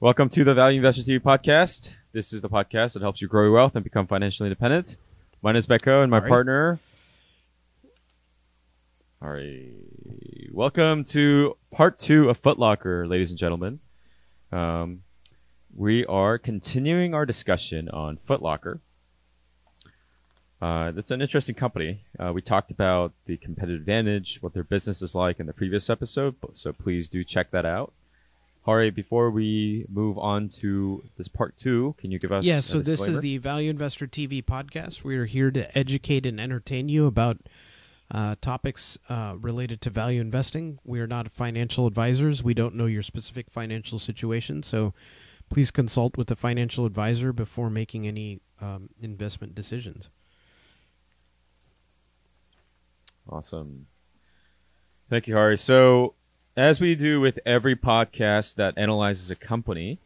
Welcome to the Value Investors TV podcast. This is the podcast that helps you grow your wealth and become financially independent. My name is Becco and my right. partner. All right. Welcome to part two of Footlocker, ladies and gentlemen. Um, we are continuing our discussion on Footlocker. Uh, that's an interesting company. Uh, we talked about the competitive advantage, what their business is like in the previous episode, so please do check that out. Hari, before we move on to this part two, can you give us Yeah, a so this is the Value Investor TV podcast. We are here to educate and entertain you about uh, topics uh, related to value investing. We are not financial advisors. We don't know your specific financial situation, so please consult with a financial advisor before making any um, investment decisions. Awesome. Thank you, Hari. So, as we do with every podcast that analyzes a company,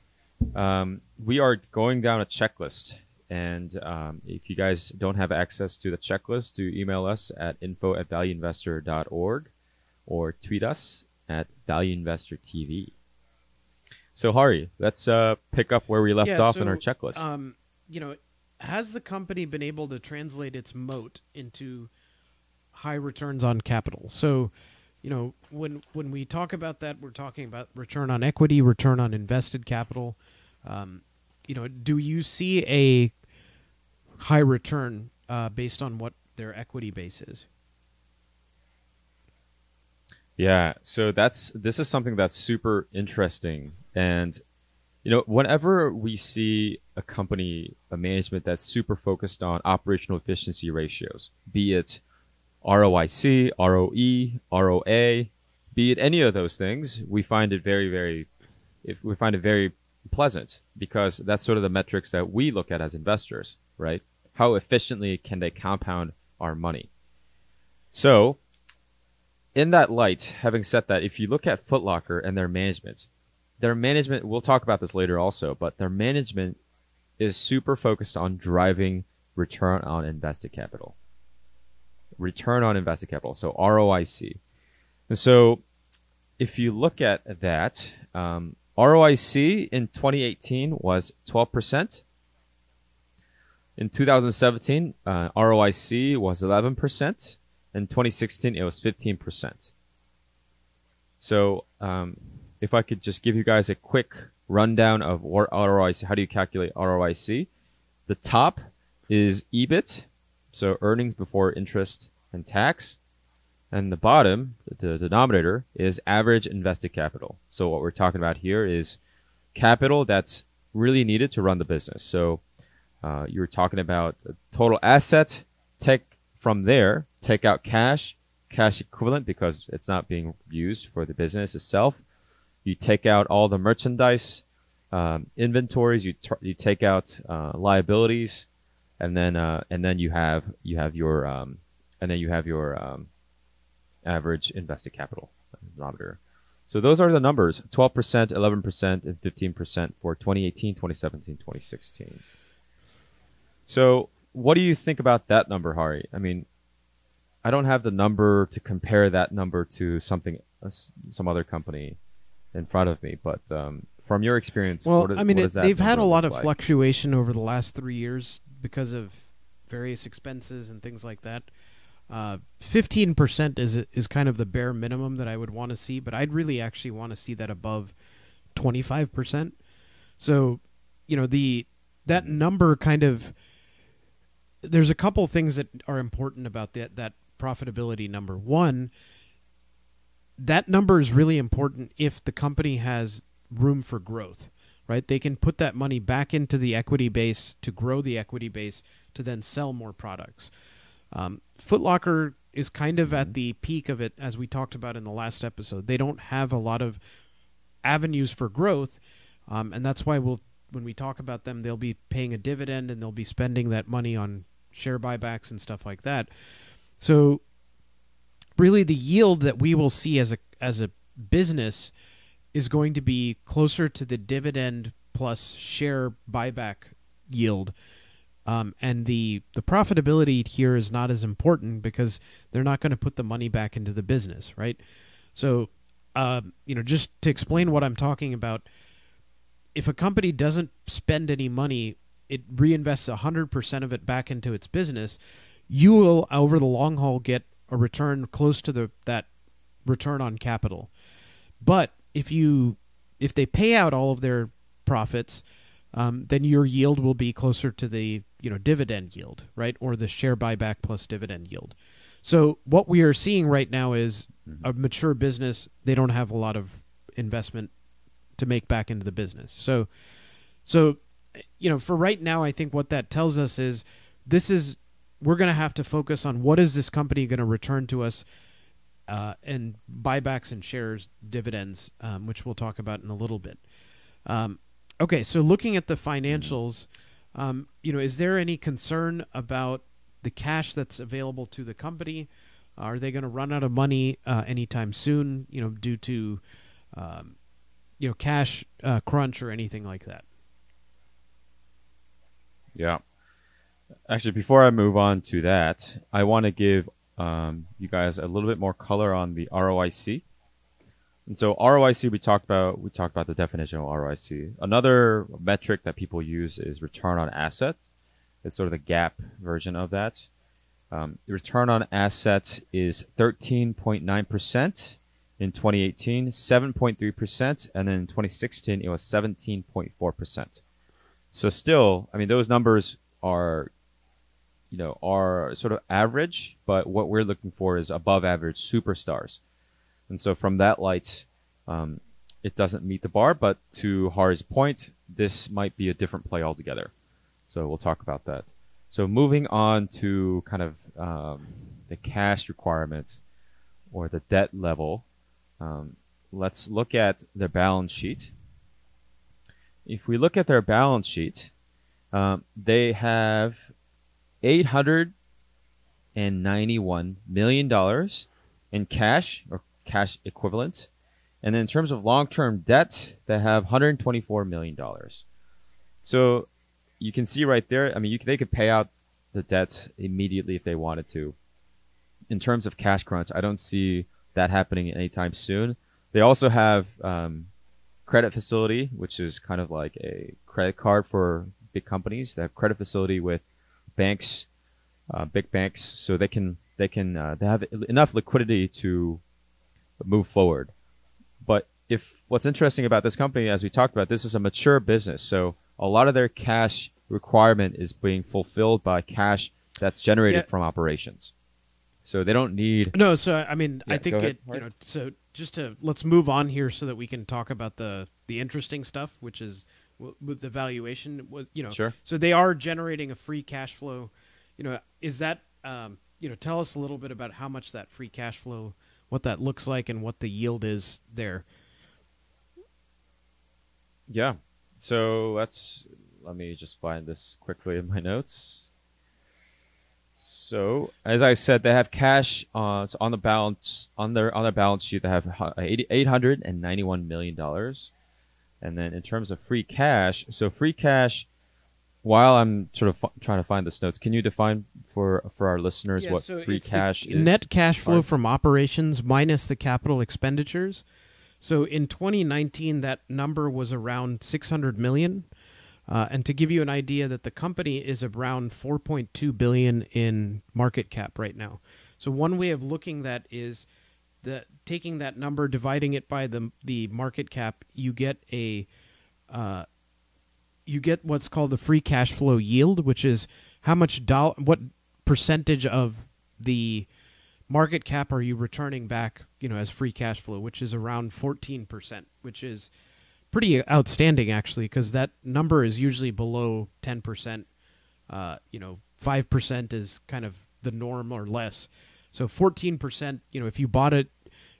um, we are going down a checklist. And um, if you guys don't have access to the checklist, do email us at info at valueinvestor.org or tweet us at valueinvestortv. So, Hari, let's uh, pick up where we left Yeah, off in our checklist. Um, you know, has the company been able to translate its moat into high returns on capital? So, you know, when when we talk about that, we're talking about return on equity, return on invested capital. Um, you know, do you see a high return uh, based on what their equity base is? Yeah, so that's this is something that's super interesting, and you know, whenever we see a company, a management that's super focused on operational efficiency ratios, be it ROIC, ROE, ROA, be it any of those things, we find it very, very, if we find it very pleasant because that's sort of the metrics that we look at as investors, right? How efficiently can they compound our money? So, in that light, having said that, if you look at Footlocker and their management, their management, we'll talk about this later also, but their management is super focused on driving return on invested capital. Return on invested capital, so ROIC. And so, if you look at that, um, ROIC in 2018 was 12%. In 2017, uh, ROIC was 11%. In 2016, it was 15%. So, um, if I could just give you guys a quick rundown of what ROIC, how do you calculate ROIC? The top is EBIT, so earnings before interest and tax. And the bottom, the denominator, is average invested capital. So what we're talking about here is capital that's really needed to run the business. So uh, you're talking about total asset, take from there, take out cash, cash equivalent because it's not being used for the business itself. You take out all the merchandise, um, inventories. You you take out uh, liabilities, and then uh, and then you have you have your um, and then you have your um, average invested capital denominator. So those are the numbers 12%, 11%, and 15% for 2018, 2017, 2016. So what do you think about that number, Hari? I mean, I don't have the number to compare that number to something, uh, some other company in front of me, but um, from your experience, Well, what is- I mean, what it, does that they've had a lot of like? fluctuation over the last three years because of various expenses and things like that. Uh, Fifteen percent is is kind of the bare minimum that I would want to see, but I'd really actually want to see that above twenty five percent. So, you know, the that number kind of there's a couple things that are important about that that profitability number. One, that number is really important if the company has room for growth, right? They can put that money back into the equity base to grow the equity base to then sell more products. Um, Footlocker is kind of at the peak of it, as we talked about in the last episode. They don't have a lot of avenues for growth, um, and that's why we'll when we talk about them, they'll be paying a dividend and they'll be spending that money on share buybacks and stuff like that. So really the yield that we will see as a as a business is going to be closer to the dividend plus share buyback yield um, and the the profitability here is not as important because they're not going to put the money back into the business right so um, you know just to explain what i'm talking about if a company doesn't spend any money, it reinvests 100% of it back into its business, you will over the long haul get a return close to the that return on capital. But if you if they pay out all of their profits, um, then your yield will be closer to the you know dividend yield, right, or the share buyback plus dividend yield. So what we are seeing right now is a mature business. They don't have a lot of investment to make back into the business. So, so you know, for right now, I think what that tells us is this is we're going to have to focus on what is this company going to return to us uh, and buybacks and shares dividends, um, which we'll talk about in a little bit. Um, okay, so looking at the financials, um, you know, is there any concern about the cash that's available to the company? Are they going to run out of money uh, anytime soon? You know, due to um, you know cash uh, crunch or anything like that? Yeah. Actually, before I move on to that, I want to give um, you guys a little bit more color on the ROIC. And so ROIC, we talked about we talked about the definition of ROIC. Another metric that people use is return on asset. It's sort of the GAAP version of that. Um, return on asset is 13.9% in 2018, 7.3%, and then in 2016 it was 17.4%. So still, I mean, those numbers are, you know, are sort of average, but what we're looking for is above average superstars. And so from that light, um, it doesn't meet the bar, but to Hari's point, this might be a different play altogether. So we'll talk about that. So moving on to kind of um, the cash requirements or the debt level, um, let's look at their balance sheet. If we look at their balance sheet, um, they have eight hundred and ninety-one million dollars in cash or cash equivalent, and in terms of long-term debt, they have one hundred twenty-four million dollars. So you can see right there. I mean, they could pay out the debt immediately if they wanted to. In terms of cash crunch, I don't see that happening anytime soon. They also have um, credit facility, which is kind of like a credit card for big companies. They have credit facility with banks, uh, big banks, so they can they can uh, they have enough liquidity to move forward. But if what's interesting about this company, as we talked about, this is a mature business, so a lot of their cash requirement is being fulfilled by cash that's generated Yeah. from operations. So they don't need. No, so I mean, Yeah, I think ahead, it. You know, so just to let's move on here so that we can talk about the the interesting stuff, which is with the valuation. Was you know, Sure. so they are generating a free cash flow. You know, is that um, you know, tell us a little bit about how much that free cash flow, what that looks like, and what the yield is there. Yeah. So let's let me just find this quickly in my notes. So as I said, they have cash uh, so on the balance on their on their balance sheet. They have eight hundred and ninety one million dollars, and then in terms of free cash, so free cash. While I'm sort of f- trying to find this notes, can you define for for our listeners Yeah, what so free it's the cash is? Net cash flow Hart? from operations minus the capital expenditures. So in 2019, that number was around 600 million. Uh, and to give you an idea, that the company is around 4.2 billion in market cap right now. So one way of looking that is that taking that number, dividing it by the the market cap, you get a uh, you get what's called the free cash flow yield, which is how much dollar, what percentage of the market cap are you returning back, you know, as free cash flow, which is around 14%, which is pretty outstanding actually because that number is usually below 10%. Uh, you know, 5% is kind of the norm or less. So 14%, you know, if you bought it,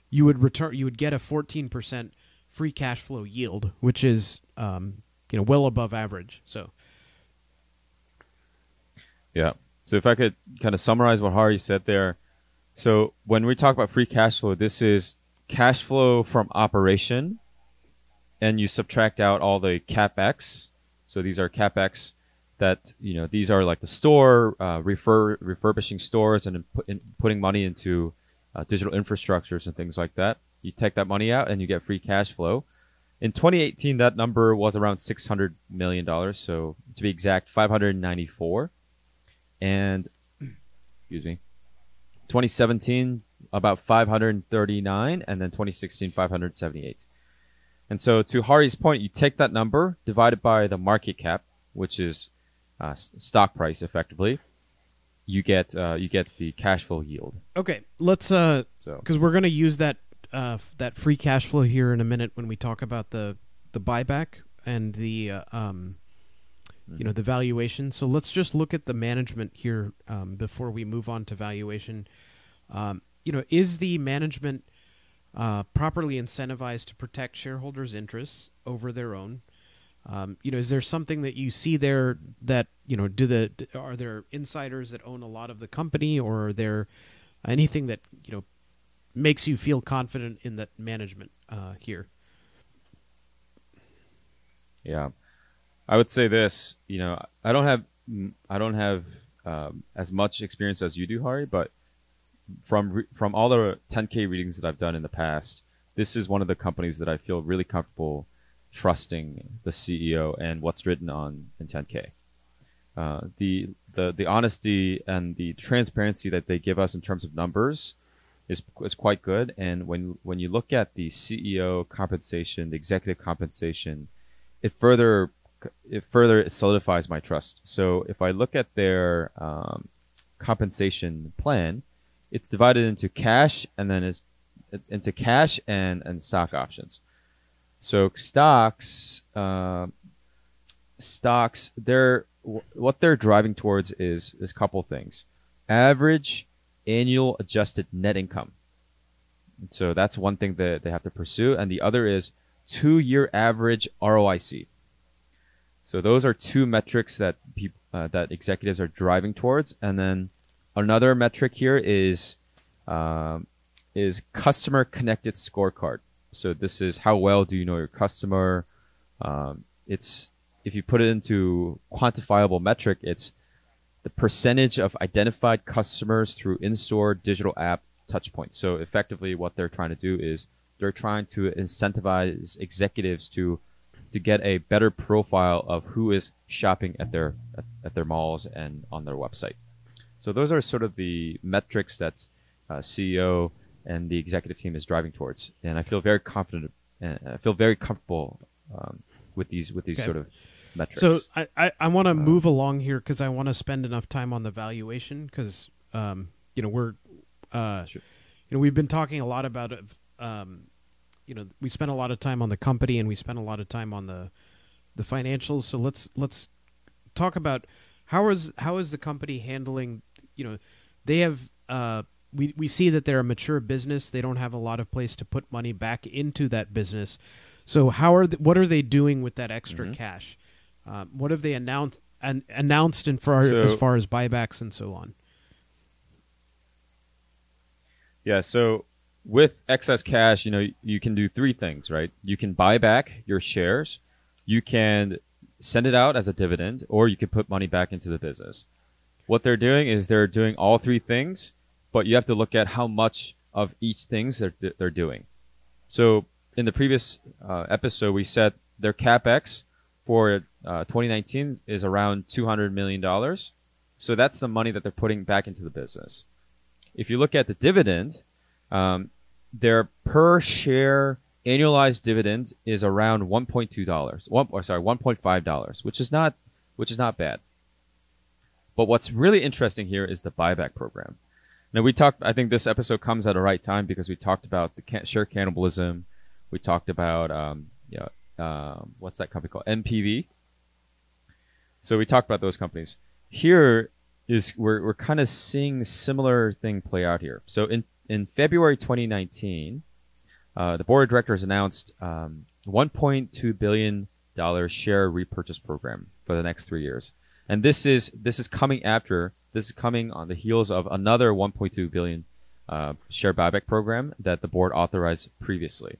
you would return you would get a 14% free cash flow yield, which is um, you know, well above average. So Yeah. So if I could kind of summarize what Hari said there. So when we talk about free cash flow, this is cash flow from operation and you subtract out all the capex. So these are capex that, you know, these are like the store, uh, refer, refurbishing stores and in, putting money into uh, digital infrastructures and things like that. You take that money out and you get free cash flow. In 2018, that number was around 600 million dollars. So to be exact, 594. And excuse me, 2017 about 539, and then 2016 578. And so to Hari's point, you take that number divided by the market cap, which is uh, stock price effectively, you get uh, you get the cash flow yield. Okay, let's uh, So because we're gonna use that uh that free cash flow here in a minute when we talk about the the buyback and the uh, um you know the valuation. So let's just look at the management here um, before we move on to valuation. Um, you know, is the management uh, properly incentivized to protect shareholders' interests over their own? Um, you know, is there something that you see there that you know? Do the are there insiders that own a lot of the company, or are there anything that you know makes you feel confident in that management uh, here? Yeah, I would say this. You know, I don't have I don't have um, as much experience as you do, Hari, but from re- from all the 10k readings that I've done in the past, this is one of the companies that I feel really comfortable trusting the CEO and what's written on in 10k. Uh, the the the honesty and the transparency that they give us in terms of numbers is is quite good. And when when you look at the CEO compensation, the executive compensation, it further it further solidifies my trust. So if I look at their um, compensation plan, it's divided into cash and then is into cash and and stock options. So stocks, uh, stocks, they're what they're driving towards is is a couple things: average annual adjusted net income. So that's one thing that they have to pursue, and the other is two-year average ROIC. So those are two metrics that peop- uh, that executives are driving towards, and then another metric here is um, is customer connected scorecard. So this is how well do you know your customer? Um, it's if you put it into quantifiable metric, it's the percentage of identified customers through in-store digital app touchpoints. So effectively, what they're trying to do is they're trying to incentivize executives to to get a better profile of who is shopping at their at, at their malls and on their website. So those are sort of the metrics that uh, CEO and the executive team is driving towards, and I feel very confident and I feel very comfortable um, with these with these Okay. sort of metrics. So I, I, I want to move along here because I want to spend enough time on the valuation because um, you know we're uh, Sure. you know we've been talking a lot about um, you know we spent a lot of time on the company and we spent a lot of time on the the financials. So let's let's talk about how is how is the company handling you know they have uh, we we see that they're a mature business. They don't have a lot of place to put money back into that business. So how are th- what are they doing with that extra Mhm. cash? Um, what have they announced and announced in far So- as far as buybacks and so on? Yeah, so with excess cash, you know, you can do three things, right? You can buy back your shares, you can send it out as a dividend, or you can put money back into the business. What they're doing is they're doing all three things, but you have to look at how much of each things they're they're doing. So in the previous uh, episode, we said their capex for uh, 2019 is around 200 million dollars. So that's the money that they're putting back into the business if you look at the dividend, um, their per share annualized dividend is around one point two dollars. One or sorry, one point five dollars, which is not which is not bad. But what's really interesting here is the buyback program. Now we talked. I think this episode comes at the right time because we talked about the ca- share cannibalism. We talked about um, um, what's that company called? NVR. So we talked about those companies. Here is we're we're kind of seeing similar thing play out here. So in in February 2019, uh, the board of directors announced um, 1.2 billion dollar share repurchase program for the next three years, and this is this is coming after this is coming on the heels of another 1.2 billion uh, share buyback program that the board authorized previously.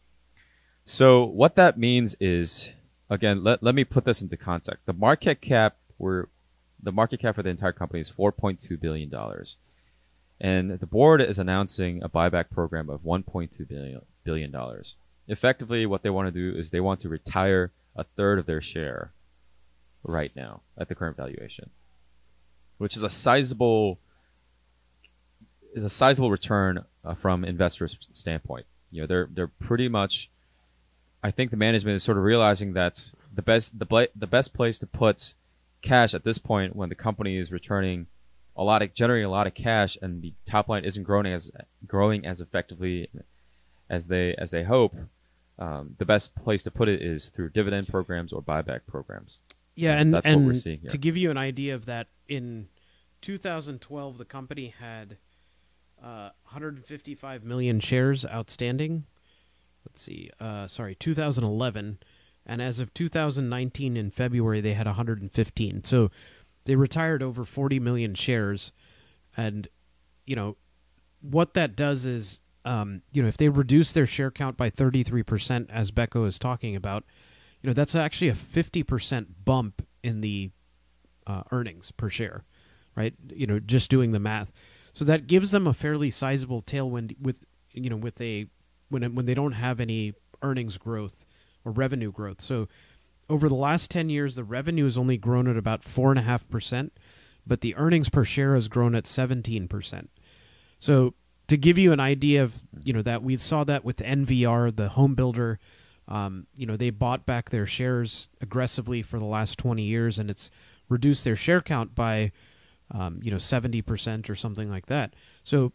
So what that means is, again, let, let me put this into context. The market cap we're the market cap for the entire company is 4.2 billion dollars, and the board is announcing a buyback program of 1.2 billion billion dollars. effectively, what they want to do is they want to retire a third of their share right now at the current valuation, which is a sizable is a sizable return uh, from investors' standpoint. You know, they're they're pretty much. I think the management is sort of realizing that the best the bla- the best place to put cash at this point when the company is returning a lot of generating a lot of cash and the top line isn't growing as growing as effectively as they as they hope. Um, the best place to put it is through dividend programs or buyback programs. Yeah, and That's what and we're seeing here. to give you an idea of that, in 2012, the company had uh, 155 million shares outstanding. Let's see, uh, sorry, 2011, and as of 2019 in February, they had 115. So they retired over 40 million shares, and you know what that does is, um, you know, if they reduce their share count by 33 percent, as Becco is talking about, you know that's actually a 50% bump in the uh, earnings per share right you know just doing the math so that gives them a fairly sizable tailwind with you know with a when when they don't have any earnings growth or revenue growth. So over the last 10 years the revenue has only grown at about 4.5% but the earnings per share has grown at 17% so to give you an idea of you know that we saw that with NVR the home builder. Um, you know, they bought back their shares aggressively for the last 20 years, and it's reduced their share count by, um, you know, 70% or something like that. So,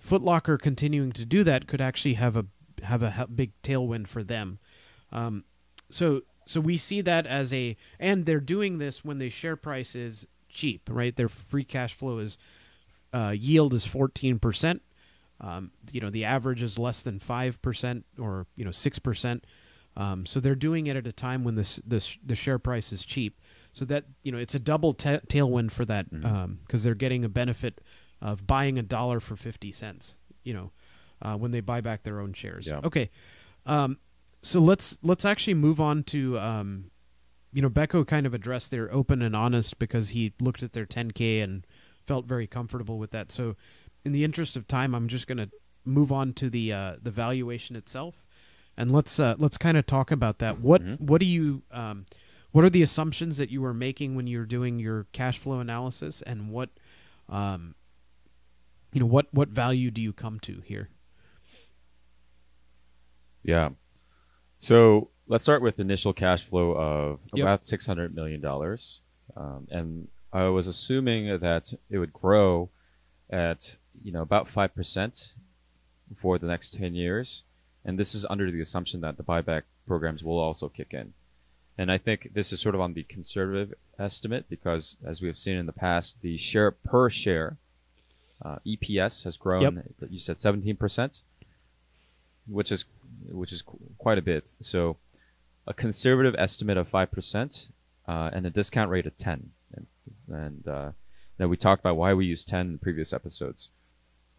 Footlocker continuing to do that could actually have a have a big tailwind for them. Um, so, so we see that as a, and they're doing this when the share price is cheap, right? Their free cash flow is uh, yield is 14%. Um, you know, the average is less than 5% or, you know, 6%. Um, so they're doing it at a time when this this the share price is cheap. So that you know it's a double ta tailwind for that because Mhm. they're getting a benefit of buying a dollar for fifty cents. You know, uh, when they buy back their own shares. Yeah. Okay, um, so let's let's actually move on to um, you know Becco kind of addressed their open and honest because he looked at their 10k and felt very comfortable with that. So in the interest of time, I'm just going to move on to the uh, the valuation itself and let's uh, let's kind of talk about that. What Mhm. what do you um, what are the assumptions that you were making when you were doing your cash flow analysis, and what um, you know what what value do you come to here? Yeah. So let's start with initial cash flow of Yep. about six hundred million dollars, um, and I was assuming that it would grow at you know about five percent for the next ten years, and this is under the assumption that the buyback programs will also kick in. And I think this is sort of on the conservative estimate because, as we have seen in the past, the share per share uh, EPS has grown. You said seventeen percent, which is which is qu- quite a bit. So, a conservative estimate of five percent uh, and a discount rate of ten. And, and uh, now we talked about why we use ten in previous episodes.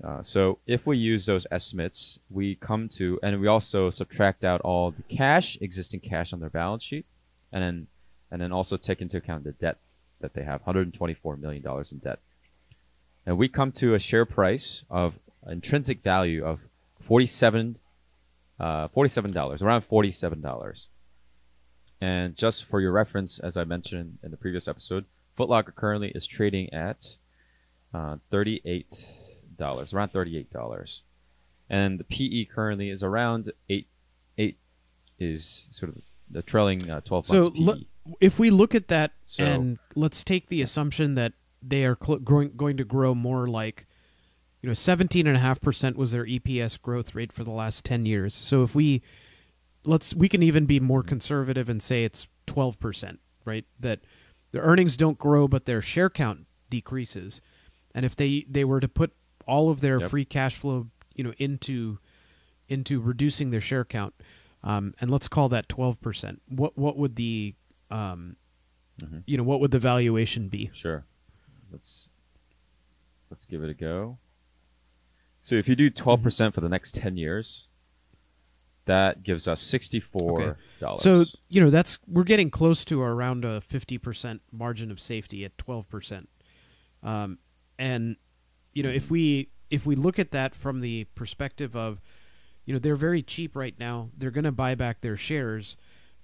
Uh, so if we use those estimates, we come to, and we also subtract out all the cash, existing cash on their balance sheet, and then and then also take into account the debt that they have, 124 million dollars in debt. And we come to a share price of intrinsic value of 47 uh, $47, around $47. And just for your reference, as I mentioned in the previous episode, Footlocker currently is trading at uh, $38, around $38. And the PE currently is around 8, 8 is sort of the trailing uh, 12 So months. PE. le- if we look at that So- and let's take the assumption that they are cl- growing, going to grow more like you know 17.5% was their EPS growth rate for the last 10 years. So if we let's we can even be more conservative and say it's 12%, right? That their earnings don't grow but their share count decreases. And if they they were to put all of their Yep. free cash flow, you know, into into reducing their share count, um, and let's call that twelve percent. What what would the um, Mhm. you know what would the valuation be? Sure. Let's let's give it a go. So if you do 12% Mm-hmm. for the next 10 years, that gives us $64. So you know that's we're getting close to around a fifty percent margin of safety at twelve percent, um, and you know if we if we look at that from the perspective of You know, they're very cheap right now. They're going to buy back their shares.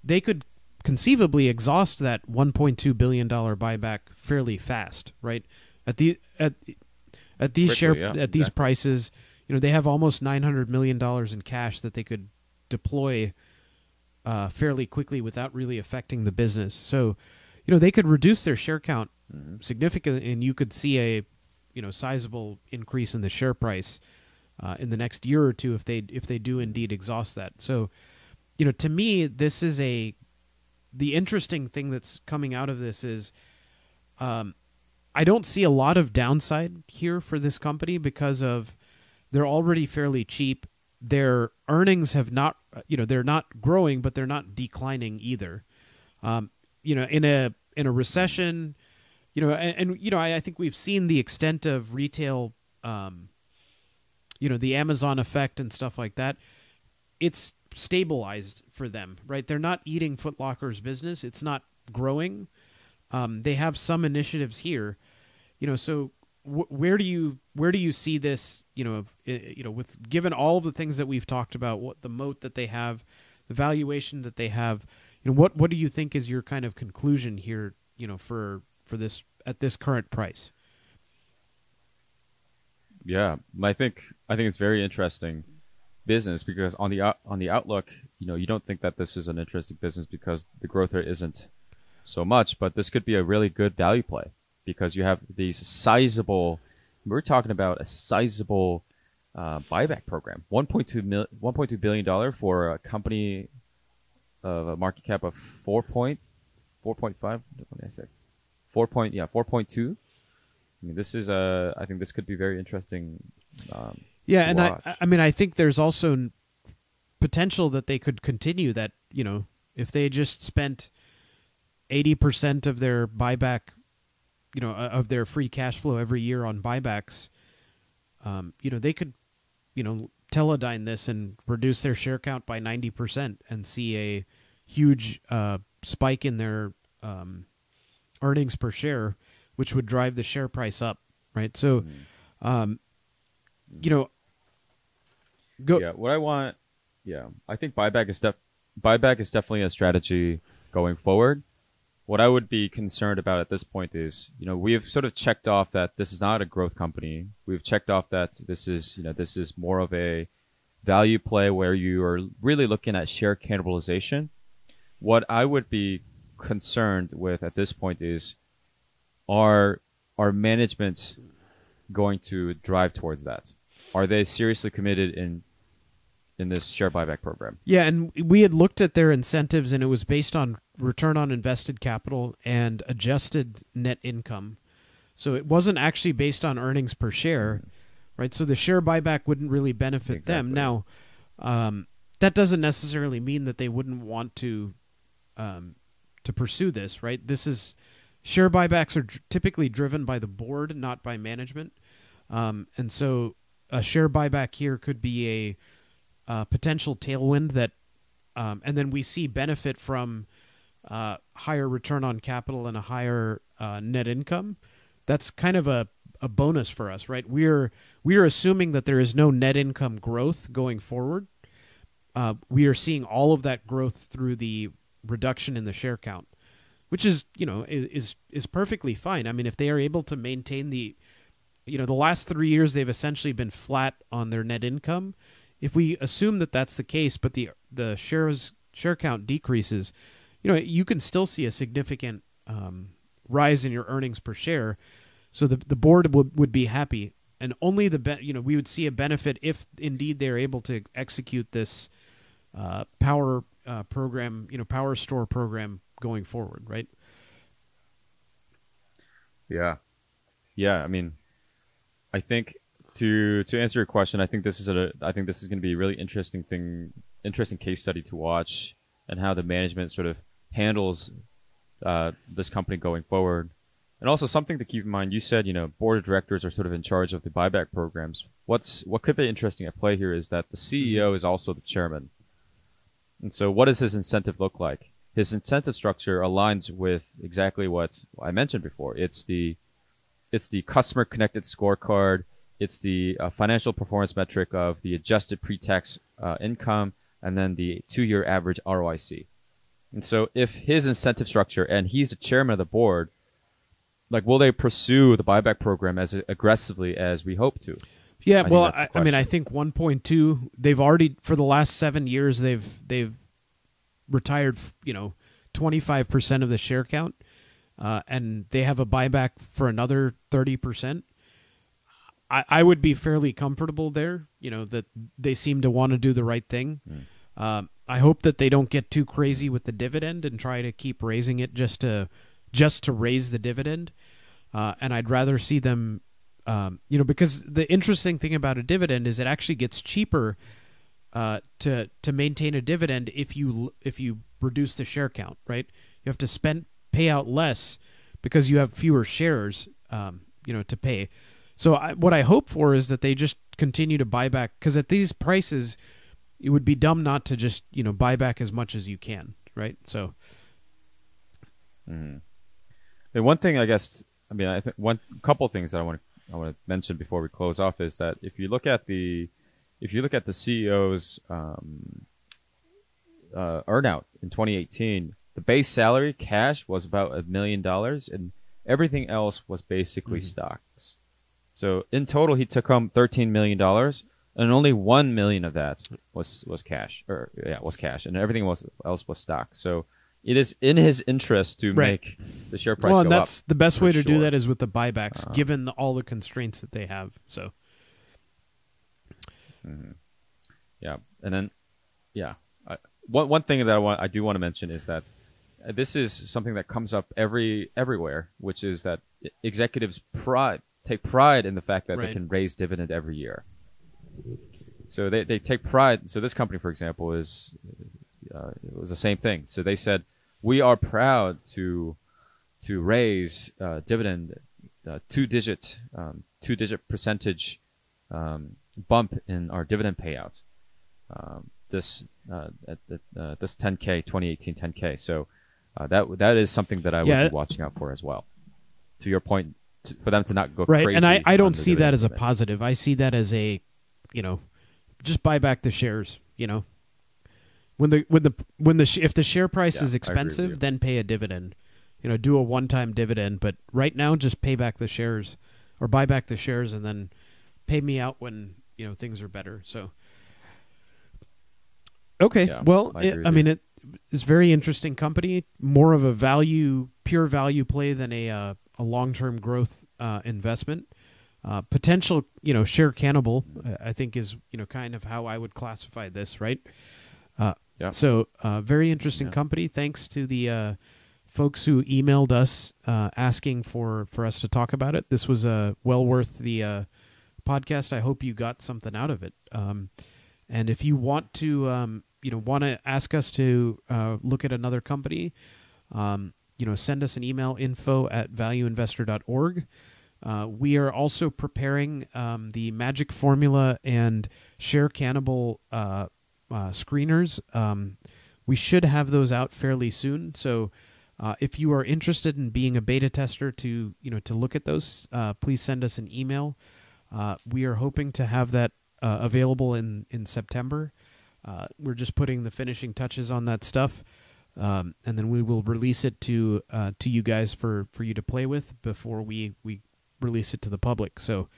They could conceivably exhaust that 1.2 billion dollar buyback fairly fast, right? At the at at these Quickly, share yeah, at these exactly. prices, you know, they have almost 900 million dollars in cash that they could deploy uh, fairly quickly without really affecting the business. So, you know, they could reduce their share count Mhm. significantly, and you could see a you know sizable increase in the share price uh, in the next year or two if they if they do indeed exhaust that. So, you know, to me, this is a the interesting thing that's coming out of this is, um, I don't see a lot of downside here for this company because of they're already fairly cheap. Their earnings have not, you know, they're not growing, but they're not declining either. Um, you know, in a in a recession, you know, and, and you know, I, I think we've seen the extent of retail, um, you know, the Amazon effect and stuff like that. It's stabilized for them, right? They're not eating Foot Locker's business. It's not growing. Um, they have some initiatives here, you know. So wh- where do you where do you see this? You know, i- you know, with given all of the things that we've talked about, what the moat that they have, the valuation that they have, you know, what what do you think is your kind of conclusion here? You know, for for this at this current price. Yeah, I think I think it's very interesting business because on the on the outlook, you know, you don't think that this is an interesting business because the growth rate isn't so much, but this could be a really good value play because you have these sizable. We're talking about a sizable uh, buyback program, 1.2 mil, 1.2 billion dollar for a company of a market cap of 4 point, 4.5. What did I say? 4 point, yeah, 4.2. I mean, this is a. I think this could be very interesting. Um, Yeah, and watch. I I mean I think there's also potential that they could continue that, you know, if they just spent 80% of their buyback, you know, of their free cash flow every year on buybacks, um, you know, they could, you know, teledyne this and reduce their share count by 90% and see a huge uh, spike in their um, earnings per share, which would drive the share price up, right? So, Mm. um, you know, go. Yeah, what I want, yeah, I think buyback is def- buyback is definitely a strategy going forward. What I would be concerned about at this point is, you know, we have sort of checked off that this is not a growth company. We've checked off that this is, you know, this is more of a value play where you are really looking at share cannibalization. What I would be concerned with at this point is, are are management going to drive towards that? Are they seriously committed in in this share buyback program? Yeah, and we had looked at their incentives, and it was based on return on invested capital and adjusted net income. So it wasn't actually based on earnings per share, right? So the share buyback wouldn't really benefit them. Now, um, that doesn't necessarily mean that they wouldn't want to um, to pursue this, right? This is share buybacks are typically driven by the board, not by management, um, and so a share buyback here could be a uh, potential tailwind that, um, and then we see benefit from uh, higher return on capital and a higher uh, net income. That's kind of a, a bonus for us, right? We're we're assuming that there is no net income growth going forward. Uh, we are seeing all of that growth through the reduction in the share count, which is you know is is, perfectly fine. I mean, if they are able to maintain the you know the last three years they've essentially been flat on their net income if we assume that that's the case but the the shares share count decreases you know you can still see a significant um, rise in your earnings per share. So the the board would would be happy. And only the be- you know we would see a benefit if indeed they're able to execute this uh, power uh, program you know power store program going forward right? Yeah, yeah. I mean, I think to to answer your question, I think this is a I think this is going to be a really interesting thing, interesting case study to watch, and how the management sort of handles uh, this company going forward. And also something to keep in mind. You said you know board of directors are sort of in charge of the buyback programs. What's what could be interesting at play here is that the CEO is also the chairman. And so, what does his incentive look like? His incentive structure aligns with exactly what I mentioned before. It's the it's the customer connected scorecard. it's the uh, financial performance metric of the adjusted pre-tax uh, income and then the two-year average ROIC. And so, if his incentive structure and he's the chairman of the board, like, will they pursue the buyback program as aggressively as we hope to? Yeah, I well, I, I, mean, I think 1.2. They've already for the last seven years they've they've retired, you know, 25 percent of the share count, uh, and they have a buyback for another 30 percent. I, I would be fairly comfortable there. You know that they seem to want to do the right thing. Mm. Um, I hope that they don't get too crazy with the dividend and try to keep raising it just to just to raise the dividend. Uh, and I'd rather see them, um, you know, because the interesting thing about a dividend is it actually gets cheaper uh, to to maintain a dividend if you if you reduce the share count, right? You have to spend pay out less because you have fewer shares, um, you know, to pay. So I, what I hope for is that they just continue to buy back because at these prices, it would be dumb not to just you know buy back as much as you can, right? So. Mm-hmm. And one thing, I guess, I mean, I think one couple things that I want to I want to mention before we close off is that if you look at the if you look at the CEO's um, uh, earnout in 2018, the base salary cash was about a million dollars, and everything else was basically mm-hmm. stocks. So in total, he took home thirteen million dollars, and only one million of that was was cash, or yeah, was cash, and everything else else was stock. So it is in his interest to right. make the share price. Well, and that's the best way to sure. do that is with the buybacks, uh-huh. given the, all the constraints that they have. So, mm-hmm. yeah, and then yeah, I, one one thing that I want I do want to mention is that this is something that comes up every everywhere, which is that executives pride take pride in the fact that right. they can raise dividend every year. So they, they take pride. So this company, for example, is uh, it was the same thing. So they said we are proud to to raise uh, dividend uh, two digit um, two digit percentage um, bump in our dividend payouts. Um, this uh, at, at uh, this 10k 2018 10k. So uh, that that is something that I yeah. would be watching out for as well. To your point, to, for them to not go right. and I, I don't see that as a positive. I see that as a, you know, just buy back the shares. You know, when the when the when the if the share price yeah, is expensive, then pay a dividend. You know, do a one time dividend. But right now, just pay back the shares or buy back the shares and then pay me out when you know things are better. So. Okay. Yeah, well, I, it, I mean, it is very interesting company. More of a value, pure value play than a uh, a long term growth uh, investment. Uh, potential, you know, share cannibal. I think is you know kind of how I would classify this, right? Uh, yeah. So, uh, very interesting yeah. company. Thanks to the uh, folks who emailed us uh, asking for for us to talk about it. This was uh, well worth the uh, podcast. I hope you got something out of it. Um, and if you want to, um, you know, want to ask us to uh, look at another company, um, you know, send us an email info at valueinvestor.org. Uh, we are also preparing um, the Magic Formula and Share Cannibal uh, uh, screeners. Um, we should have those out fairly soon. So, uh, if you are interested in being a beta tester to you know to look at those, uh, please send us an email. We are hoping to have that available in in September. we're just putting the finishing touches on that stuff um, and then we will release it to to you guys for, for you to play with before we, we release it to the public. So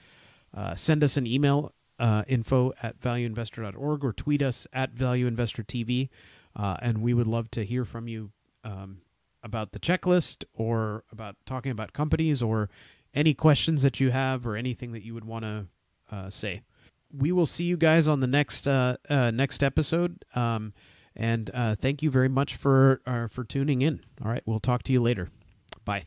uh, send us an email uh, info at valueinvestor.org or tweet us at valueinvestortv, uh, and we would love to hear from you um, about the checklist or about talking about companies or any questions that you have or anything that you would want to uh, say. We will see you guys on the next uh, next episode. Um, and uh, thank you very much for uh, for tuning in. All right, we'll talk to you later. Bye.